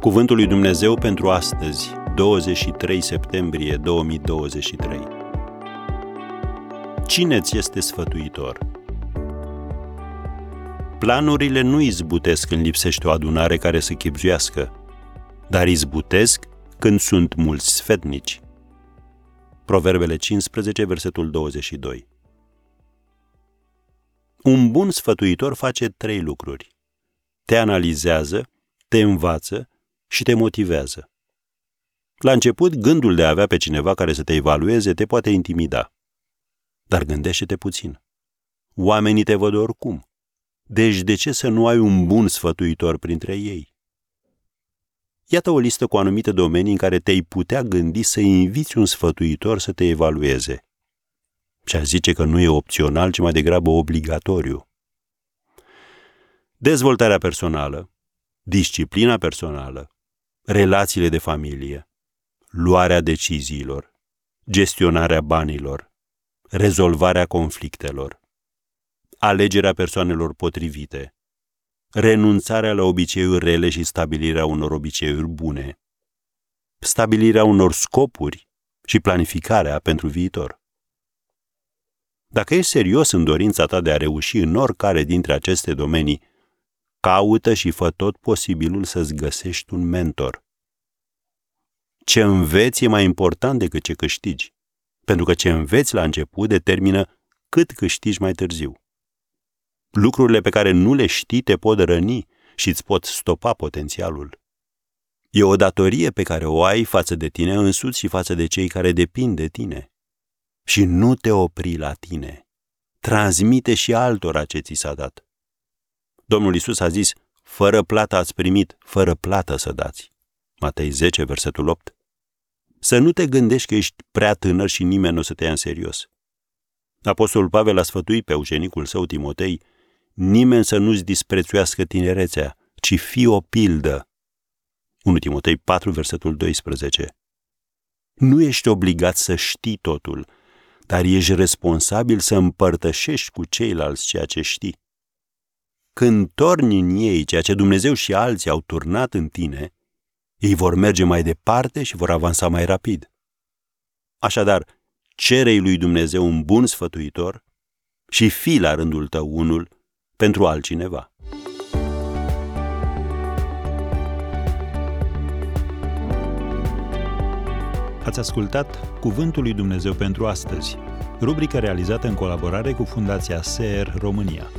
Cuvântul lui Dumnezeu pentru astăzi, 23 septembrie 2023. Cine ți este sfătuitor? Planurile nu izbutesc când lipsește o adunare care să chipzuiască, dar izbutesc când sunt mulți sfetnici. Proverbele 15, versetul 22. Un bun sfătuitor face trei lucruri. Te analizează, te învață și te motivează. La început, gândul de a avea pe cineva care să te evalueze te poate intimida. Dar gândește-te puțin. Oamenii te văd oricum. Deci de ce să nu ai un bun sfătuitor printre ei? Iată o listă cu anumite domenii în care te-ai putea gândi să inviți un sfătuitor să te evalueze. Și a zice că nu e opțional, ci mai degrabă obligatoriu. Dezvoltarea personală, disciplina personală, relațiile de familie, luarea deciziilor, gestionarea banilor, rezolvarea conflictelor, alegerea persoanelor potrivite, renunțarea la obiceiuri rele și stabilirea unor obiceiuri bune, stabilirea unor scopuri și planificarea pentru viitor. Dacă ești serios în dorința ta de a reuși în oricare dintre aceste domenii, caută și fă tot posibilul să-ți găsești un mentor. Ce înveți e mai important decât ce câștigi, pentru că ce înveți la început determină cât câștigi mai târziu. Lucrurile pe care nu le știi te pot răni și îți pot stopa potențialul. E o datorie pe care o ai față de tine însuți și față de cei care depind de tine. Și nu te opri la tine. Transmite și altora ce ți s-a dat. Domnul Isus a zis, fără plată ați primit, fără plată să dați. Matei 10, versetul 8. Să nu te gândești că ești prea tânăr și nimeni nu o să te ia în serios. Apostolul Pavel a sfătuit pe ucenicul său Timotei, nimeni să nu-ți disprețuiască tinerețea, ci fi o pildă. 1 Timotei 4, versetul 12. Nu ești obligat să știi totul, dar ești responsabil să împărtășești cu ceilalți ceea ce știi. Când torni în ei ceea ce Dumnezeu și alții au turnat în tine, ei vor merge mai departe și vor avansa mai rapid. Așadar, cerei lui Dumnezeu un bun sfătuitor și fi la rândul tău unul pentru altcineva. Ați ascultat Cuvântul lui Dumnezeu pentru astăzi, rubrica realizată în colaborare cu Fundația SER România.